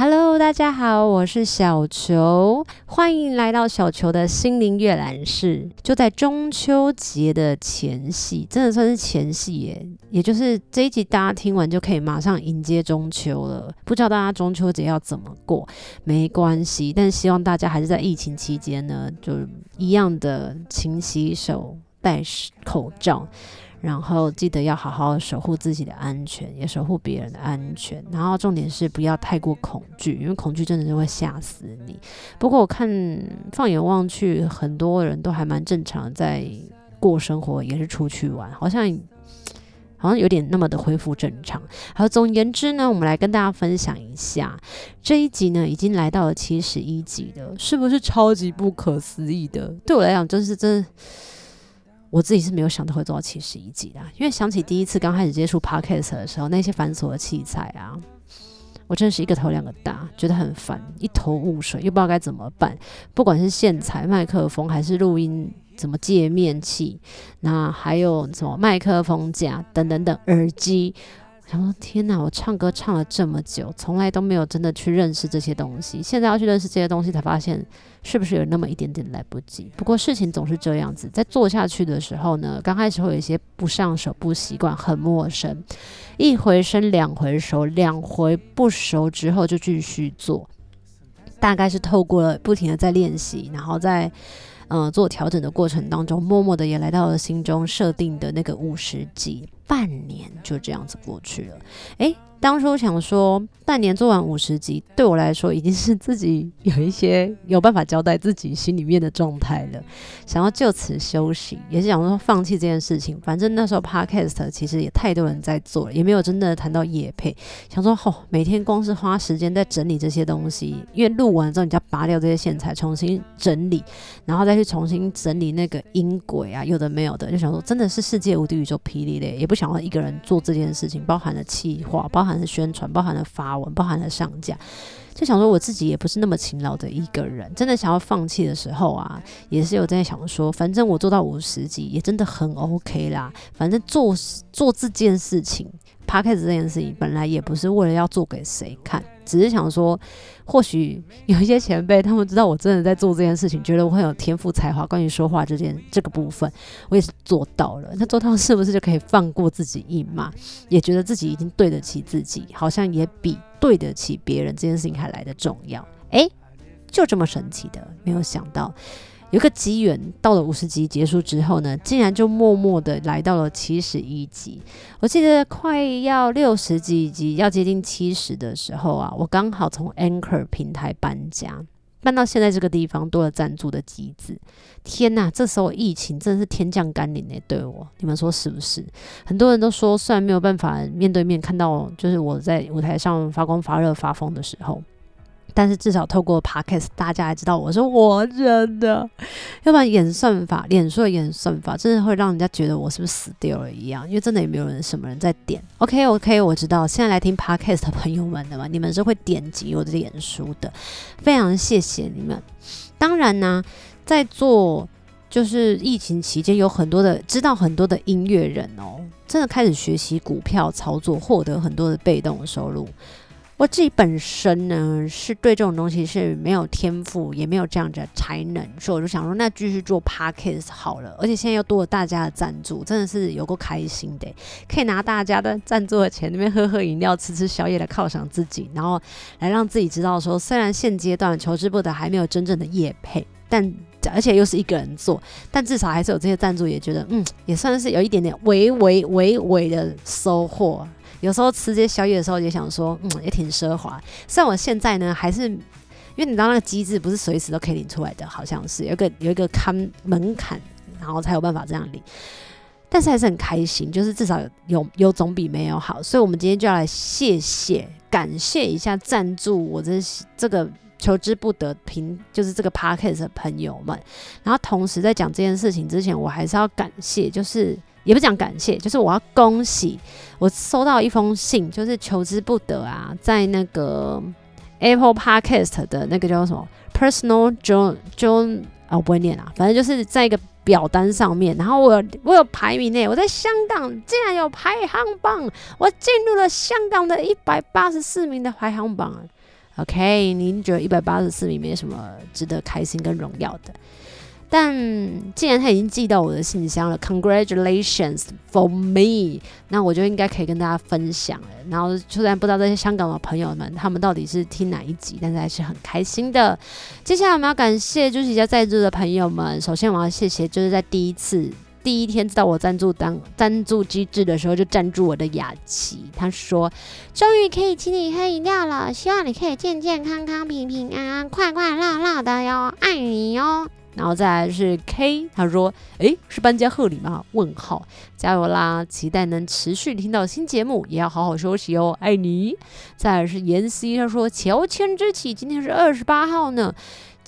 Hello，大家好，我是小球，欢迎来到小球的心灵阅览室。就在中秋节的前夕，真的算是前夕耶，也就是这一集大家听完就可以马上迎接中秋了。不知道大家中秋节要怎么过？没关系，但希望大家还是在疫情期间呢，就一样的勤洗手、戴口罩。然后记得要好好守护自己的安全，也守护别人的安全。然后重点是不要太过恐惧，因为恐惧真的是会吓死你。不过我看放眼望去，很多人都还蛮正常在过生活，也是出去玩，好像好像有点那么的恢复正常。好，总而言之呢，我们来跟大家分享一下这一集呢，已经来到了七十一集了，是不是超级不可思议的？对我来讲，真是真。我自己是没有想到会做到七十一集的，因为想起第一次刚开始接触 Podcast 的时候，那些繁琐的器材啊，我真的是一个头两个大，觉得很烦，一头雾水，又不知道该怎么办。不管是线材、麦克风，还是录音怎么界面器，那还有什么麦克风架等等等耳机。想说天哪，我唱歌唱了这么久，从来都没有真的去认识这些东西。现在要去认识这些东西，才发现是不是有那么一点点来不及？不过事情总是这样子，在做下去的时候呢，刚开始会有一些不上手、不习惯、很陌生。一回生，两回熟，两回不熟之后就继续做。大概是透过了不停的在练习，然后在嗯、嗯、做调整的过程当中，默默的也来到了心中设定的那个五十集。半年就这样子过去了，诶。当初想说半年做完五十集，对我来说已经是自己有一些有办法交代自己心里面的状态了。想要就此休息，也是想说放弃这件事情。反正那时候 Podcast 其实也太多人在做了，也没有真的谈到业配。想说吼、哦，每天光是花时间在整理这些东西，因为录完之后你就要拔掉这些线材，重新整理，然后再去重新整理那个音轨啊，有的没有的，就想说真的是世界无敌宇宙霹雳的，也不想要一个人做这件事情，包含了企划，包。包含了宣传，包含了发文，包含了上架，就想说我自己也不是那么勤劳的一个人，真的想要放弃的时候啊，也是有在想说，反正我做到五十级也真的很 OK 啦，反正做做这件事情。Podcast 这件事情本来也不是为了要做给谁看，只是想说，或许有一些前辈他们知道我真的在做这件事情，觉得我很有天赋才华，关于说话这件这个部分，我也是做到了。那做到是不是就可以放过自己一马？也觉得自己已经对得起自己，好像也比对得起别人这件事情还来得重要。诶，就这么神奇的，没有想到。有个机缘，到了五十集结束之后呢，竟然就默默的来到了七十一集。我记得快要六十几集，要接近七十的时候啊，我刚好从 Anchor 平台搬家，搬到现在这个地方，多了赞助的机制。天呐，这时候疫情真的是天降甘霖诶，对我，你们说是不是？很多人都说，虽然没有办法面对面看到，就是我在舞台上发光发热发疯的时候。但是至少透过 Podcast，大家还知道我是活着的。要不然演算法，脸书的演算法，真的会让人家觉得我是不是死掉了一样。因为真的也没有人什么人在点。OK OK，我知道现在来听 Podcast 的朋友们的嘛，你们是会点击我的脸书的，非常谢谢你们。当然呢，在做就是疫情期间，有很多的知道很多的音乐人哦，真的开始学习股票操作，获得很多的被动收入。我自己本身呢，是对这种东西是没有天赋，也没有这样的才能，所以我就想说，那继续做 Podcast 好了。而且现在又多了大家的赞助，真的是有够开心的，可以拿大家的赞助的钱，那边喝喝饮料、吃吃宵夜来犒赏自己，然后来让自己知道说，虽然现阶段求之不得还没有真正的业配，但而且又是一个人做，但至少还是有这些赞助，也觉得嗯，也算是有一点点微微微微的收获。有时候吃这些宵夜的时候，也想说，嗯，也挺奢华。虽然我现在呢，还是因为你知道那个机制不是随时都可以领出来的，好像是有个有一个看门槛，然后才有办法这样领。但是还是很开心，就是至少有有总比没有好。所以，我们今天就要来谢谢、感谢一下赞助我这这个求之不得平，就是这个 podcast 的朋友们。然后，同时在讲这件事情之前，我还是要感谢，就是。也不讲感谢，就是我要恭喜我收到一封信，就是求之不得啊，在那个 Apple Podcast 的那个叫什么 Personal John John 啊，我不会念啊，反正就是在一个表单上面，然后我我有排名内，我在香港竟然有排行榜，我进入了香港的一百八十四名的排行榜。OK，您觉得一百八十四名没什么值得开心跟荣耀的？但既然他已经寄到我的信箱了，Congratulations for me，那我就应该可以跟大家分享了。然后虽然不知道这些香港的朋友们他们到底是听哪一集，但是还是很开心的。接下来我们要感谢就是一家在座的朋友们，首先我要谢谢就是在第一次第一天知道我赞助当赞助机制的时候就赞助我的雅琪，他说终于可以请你喝饮料了，希望你可以健健康康、平平安安、快快乐乐的哟，爱你哟。然后再来是 K，他说：“诶，是搬家贺礼吗？”问号，加油啦！期待能持续听到新节目，也要好好休息哦，爱你。再来是妍希，他说：“乔迁之喜，今天是二十八号呢。”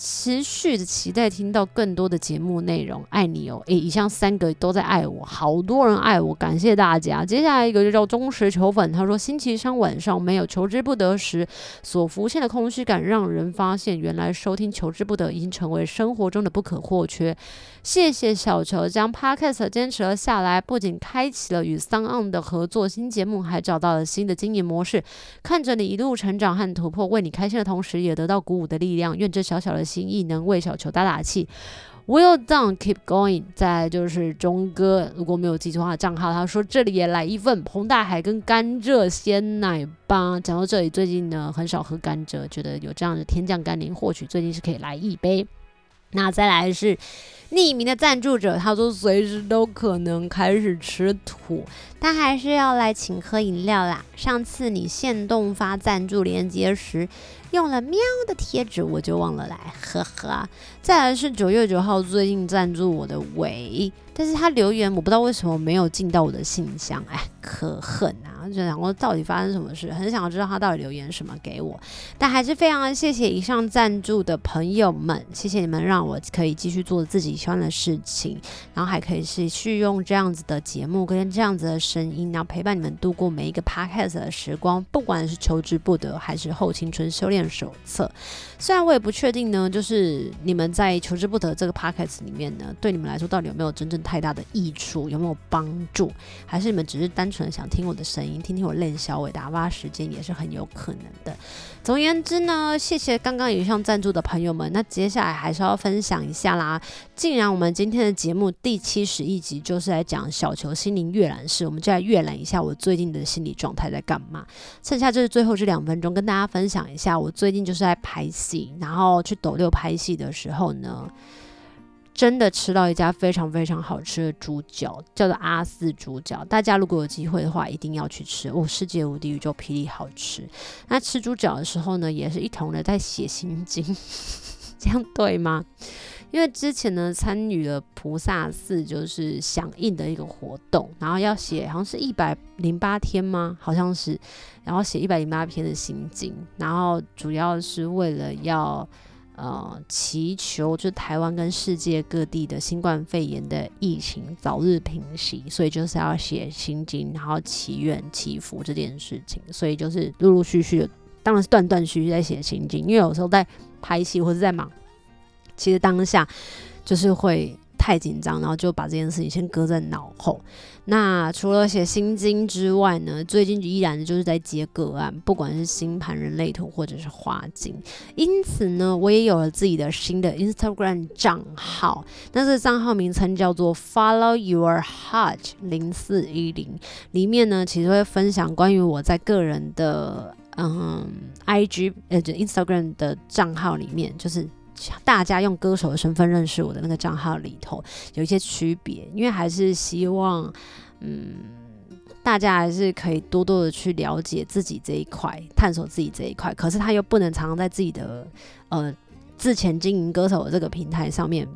持续的期待听到更多的节目内容，爱你哦！诶，以上三个都在爱我，好多人爱我，感谢大家。接下来一个就叫忠实球粉，他说星期三晚上没有求之不得时，所浮现的空虚感，让人发现原来收听求之不得已经成为生活中的不可或缺。谢谢小球将 Podcast 坚持了下来，不仅开启了与 s o n 的合作新节目，还找到了新的经营模式。看着你一路成长和突破，为你开心的同时，也得到鼓舞的力量。愿这小小的。心意能为小球打打气，Well done, keep going。再就是钟哥，如果没有记错他的账号，他说这里也来一份彭大海跟甘蔗鲜奶吧。讲到这里，最近呢很少喝甘蔗，觉得有这样的天降甘霖，或许最近是可以来一杯。那再来是匿名的赞助者，他说随时都可能开始吃土，但还是要来请喝饮料啦。上次你限动发赞助链接时，用了喵的贴纸，我就忘了来，呵呵。再来是九月九号，最近赞助我的维，但是他留言我不知道为什么没有进到我的信箱，哎，可恨！就想说到底发生什么事，很想要知道他到底留言什么给我。但还是非常谢谢以上赞助的朋友们，谢谢你们让我可以继续做自己喜欢的事情，然后还可以继续用这样子的节目跟这样子的声音，然后陪伴你们度过每一个 podcast 的时光，不管是求之不得还是后青春修炼手册，虽然我也不确定呢，就是你们在求之不得这个 podcast 里面呢，对你们来说到底有没有真正太大的益处，有没有帮助，还是你们只是单纯的想听我的声音，听听我练小伟打发时间，也是很有可能的。总而言之呢，谢谢刚刚以上赞助的朋友们。那接下来还是要分享一下啦。既然我们今天的节目第七十一集就是来讲小球心灵阅览室，我们就来阅览一下我最近的心理状态在干嘛。剩下就是最后这两分钟，跟大家分享一下我最近就是在拍戏，然后去斗六拍戏的时候呢。真的吃到一家非常非常好吃的猪脚，叫做阿四猪脚。大家如果有机会的话，一定要去吃哦！世界无敌宇宙霹雳好吃。那吃猪脚的时候呢，也是一同的在写心经，这样对吗？因为之前呢，参与了菩萨寺就是响应的一个活动，然后要写好像是一百零八天吗？好像是，然后写一百零八篇的心经，然后主要是为了要。呃，祈求就台湾跟世界各地的新冠肺炎的疫情早日平息，所以就是要写心经，然后祈愿祈福这件事情，所以就是陆陆续续，当然是断断续续在写心经，因为有时候在拍戏或者在忙，其实当下就是会。太紧张，然后就把这件事情先搁在脑后。那除了写心经之外呢，最近依然就是在接个案，不管是星盘、人类图或者是花经。因此呢，我也有了自己的新的 Instagram 账号，那这账号名称叫做 Follow Your Heart 零四一零。里面呢，其实会分享关于我在个人的嗯 IG 呃就 Instagram 的账号里面，就是。大家用歌手的身份认识我的那个账号里头有一些区别，因为还是希望，嗯，大家还是可以多多的去了解自己这一块，探索自己这一块。可是他又不能常常在自己的呃之前经营歌手的这个平台上面。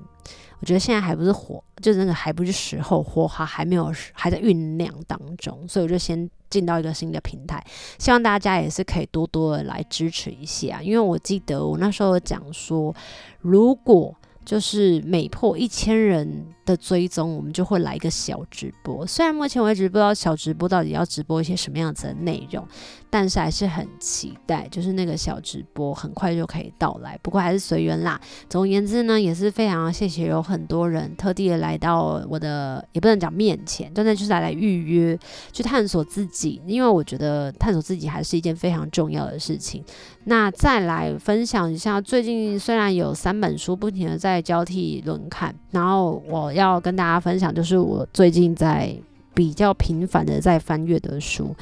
我觉得现在还不是火，就是那个还不是时候，火花还没有，还在酝酿当中，所以我就先进到一个新的平台，希望大家也是可以多多的来支持一下，因为我记得我那时候讲说，如果就是每破一千人的追踪，我们就会来一个小直播。虽然目前为止不知道小直播到底要直播一些什么样子的内容，但是还是很期待，就是那个小直播很快就可以到来。不过还是随缘啦。总而言之呢，也是非常谢谢有很多人特地的来到我的，也不能讲面前，真的就是来来预约去探索自己，因为我觉得探索自己还是一件非常重要的事情。那再来分享一下，最近虽然有三本书不停的在交替轮看，然后我要跟大家分享，就是我最近在比较频繁的在翻阅的书。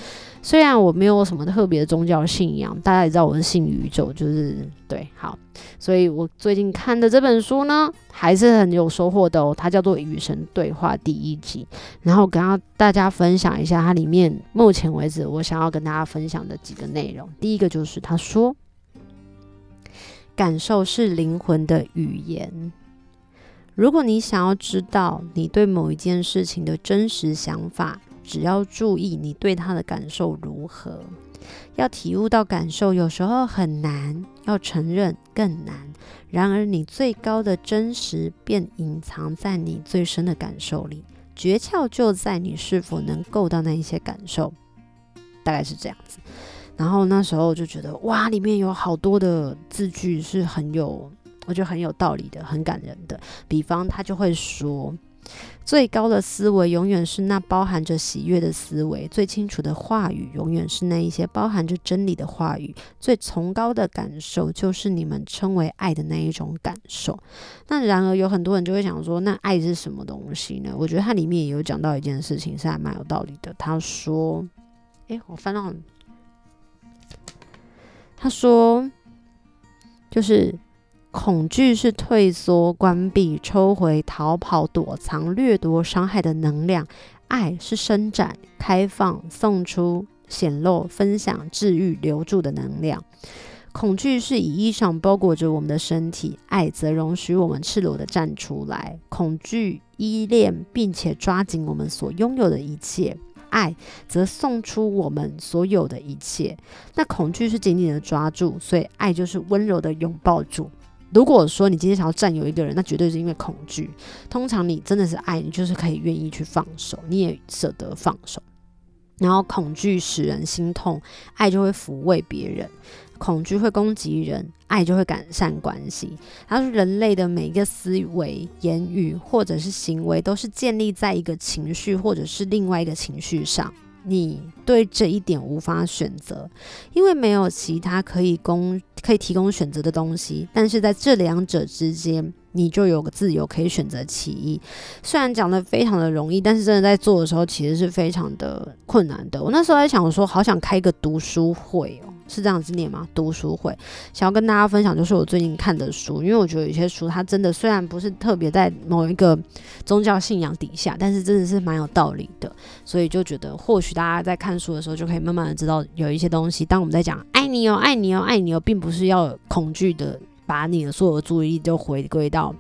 虽然我没有什么特别的宗教信仰，大家也知道我是信宇宙，就是对，好，所以我最近看的这本书呢，还是很有收获的哦。它叫做《与神对话》第一集，然后跟大家分享一下它里面目前为止我想要跟大家分享的几个内容。第一个就是他说，感受是灵魂的语言。如果你想要知道你对某一件事情的真实想法，只要注意你对他的感受如何，要体悟到感受有时候很难，要承认更难。然而，你最高的真实便隐藏在你最深的感受里，诀窍就在你是否能够到那一些感受。大概是这样子。然后那时候就觉得，哇，里面有好多的字句是很有，我觉得很有道理的，很感人的。比方，他就会说。最高的思维永远是那包含着喜悦的思维，最清楚的话语永远是那一些包含着真理的话语，最崇高的感受就是你们称为爱的那一种感受。那然而有很多人就会想说，那爱是什么东西呢？我觉得它里面也有讲到一件事情是还蛮有道理的。他说：“诶，我翻到，他说就是。”恐惧是退缩、关闭、抽回、逃跑、躲藏、掠夺、伤害的能量；爱是伸展、开放、送出、显露、分享、治愈、留住的能量。恐惧是以衣裳包裹着我们的身体，爱则容许我们赤裸地站出来。恐惧依恋并且抓紧我们所拥有的一切，爱则送出我们所有的一切。那恐惧是紧紧地抓住，所以爱就是温柔地拥抱住。如果说你今天想要占有一个人，那绝对是因为恐惧。通常你真的是爱，你就是可以愿意去放手，你也舍得放手。然后恐惧使人心痛，爱就会抚慰别人；恐惧会攻击人，爱就会改善关系。他说，人类的每一个思维、言语或者是行为，都是建立在一个情绪或者是另外一个情绪上。你对这一点无法选择，因为没有其他可以供可以提供选择的东西。但是在这两者之间，你就有个自由可以选择其一。虽然讲的非常的容易，但是真的在做的时候，其实是非常的困难的。我那时候在想说，好想开一个读书会哦。是这样子念吗？读书会想要跟大家分享，就是我最近看的书，因为我觉得有些书它真的虽然不是特别在某一个宗教信仰底下，但是真的是蛮有道理的，所以就觉得或许大家在看书的时候就可以慢慢的知道有一些东西。当我们在讲爱你哦，爱你哦，爱你哦，并不是要恐惧的把你的所有注意力都回归到。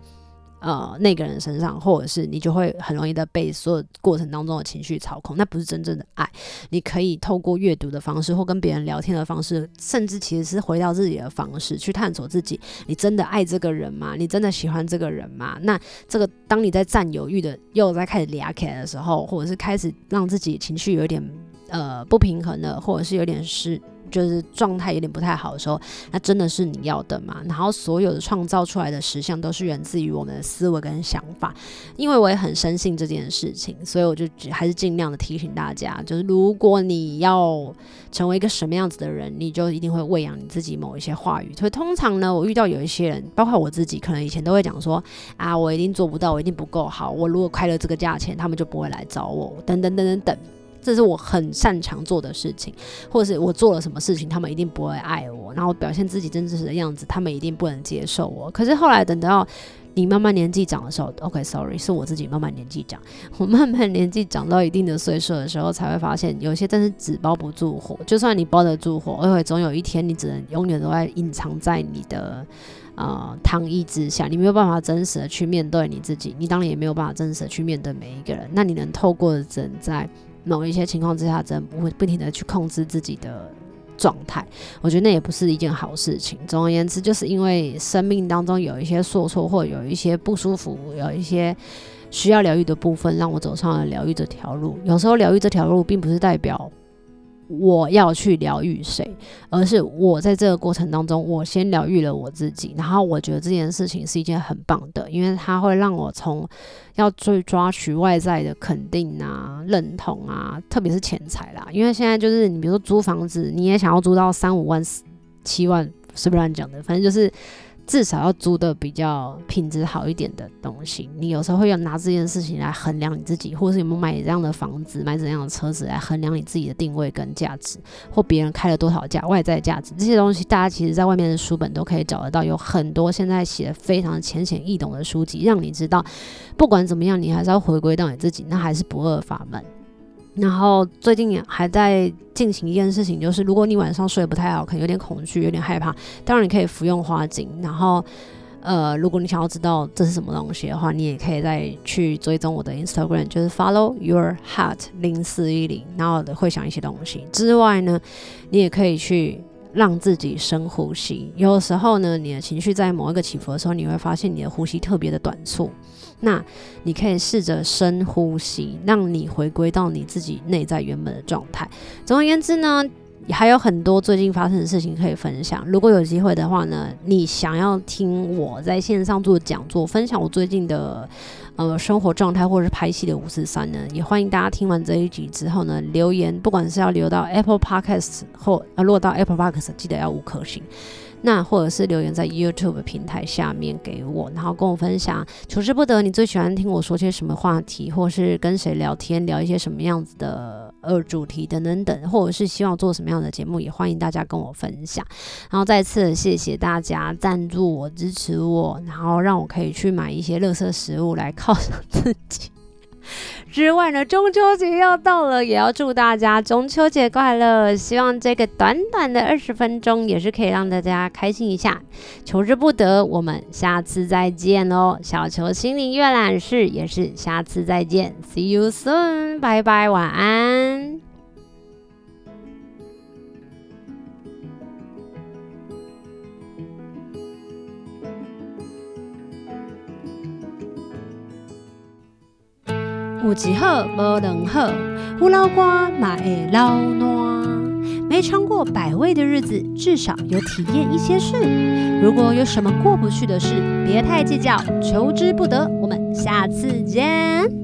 呃，那个人身上，或者是你就会很容易的被所有过程当中的情绪操控，那不是真正的爱。你可以透过阅读的方式，或跟别人聊天的方式，甚至其实是回到自己的方式去探索自己。你真的爱这个人吗？你真的喜欢这个人吗？那这个当你在占有欲的又在开始泻起来的时候，或者是开始让自己情绪有点呃不平衡了，或者是有点失。就是状态有点不太好的时候，那真的是你要的吗？然后所有的创造出来的实相都是源自于我们的思维跟想法。因为我也很深信这件事情，所以我就还是尽量的提醒大家，就是如果你要成为一个什么样子的人，你就一定会喂养你自己某一些话语。所以通常呢，我遇到有一些人，包括我自己，可能以前都会讲说啊，我一定做不到，我一定不够好，我如果开了这个价钱，他们就不会来找我，等等等等等。这是我很擅长做的事情，或者是我做了什么事情，他们一定不会爱我，然后表现自己真实的样子，他们一定不能接受我。可是后来等到你慢慢年纪长的时候，OK，Sorry，是我自己慢慢年纪长，我慢慢年纪长到一定的岁数的时候，才会发现有些真是纸包不住火。就算你包得住火，而且总有一天你只能永远都在隐藏在你的呃糖衣之下，你没有办法真实的去面对你自己，你当然也没有办法真实的去面对每一个人。那你能透过的只能在某一些情况之下，真不会不停的去控制自己的状态。我觉得那也不是一件好事情。总而言之，就是因为生命当中有一些受挫，或有一些不舒服，有一些需要疗愈的部分，让我走上了疗愈这条路。有时候疗愈这条路，并不是代表。我要去疗愈谁，而是我在这个过程当中，我先疗愈了我自己，然后我觉得这件事情是一件很棒的，因为它会让我从要去抓取外在的肯定啊、认同啊，特别是钱财啦，因为现在就是你比如说租房子，你也想要租到三五万、七万，随便乱讲的，反正就是。至少要租的比较品质好一点的东西。你有时候会要拿这件事情来衡量你自己，或是有没有买这样的房子、买怎样的车子来衡量你自己的定位跟价值，或别人开了多少价、外在价值这些东西，大家其实在外面的书本都可以找得到，有很多现在写的非常浅显易懂的书籍，让你知道，不管怎么样，你还是要回归到你自己，那还是不二法门。然后最近也还在进行一件事情，就是如果你晚上睡不太好，可能有点恐惧、有点害怕，当然你可以服用花精。然后，呃，如果你想要知道这是什么东西的话，你也可以再去追踪我的 Instagram，就是 Follow Your Heart 零四一零，然后会想一些东西。之外呢，你也可以去让自己深呼吸。有时候呢，你的情绪在某一个起伏的时候，你会发现你的呼吸特别的短促。那你可以试着深呼吸，让你回归到你自己内在原本的状态。总而言之呢，还有很多最近发生的事情可以分享。如果有机会的话呢，你想要听我在线上做讲座，分享我最近的呃生活状态，或者是拍戏的五四三呢，也欢迎大家听完这一集之后呢，留言，不管是要留到 Apple Podcast 或呃，落到 Apple Podcast，记得要五颗星。那或者是留言在 YouTube 平台下面给我，然后跟我分享求之不得，你最喜欢听我说些什么话题，或是跟谁聊天，聊一些什么样子的呃主题等等等，或者是希望做什么样的节目，也欢迎大家跟我分享。然后再次谢谢大家赞助我、支持我，然后让我可以去买一些垃圾食物来犒赏自己。之外呢，中秋节要到了，也要祝大家中秋节快乐。希望这个短短的二十分钟也是可以让大家开心一下。求之不得，我们下次再见哦。小球心灵阅览室也是下次再见，See you soon，拜拜，晚安。有一好无两好，胡老瓜嘛会老烂。没尝过百味的日子，至少有体验一些事。如果有什么过不去的事，别太计较，求之不得。我们下次见。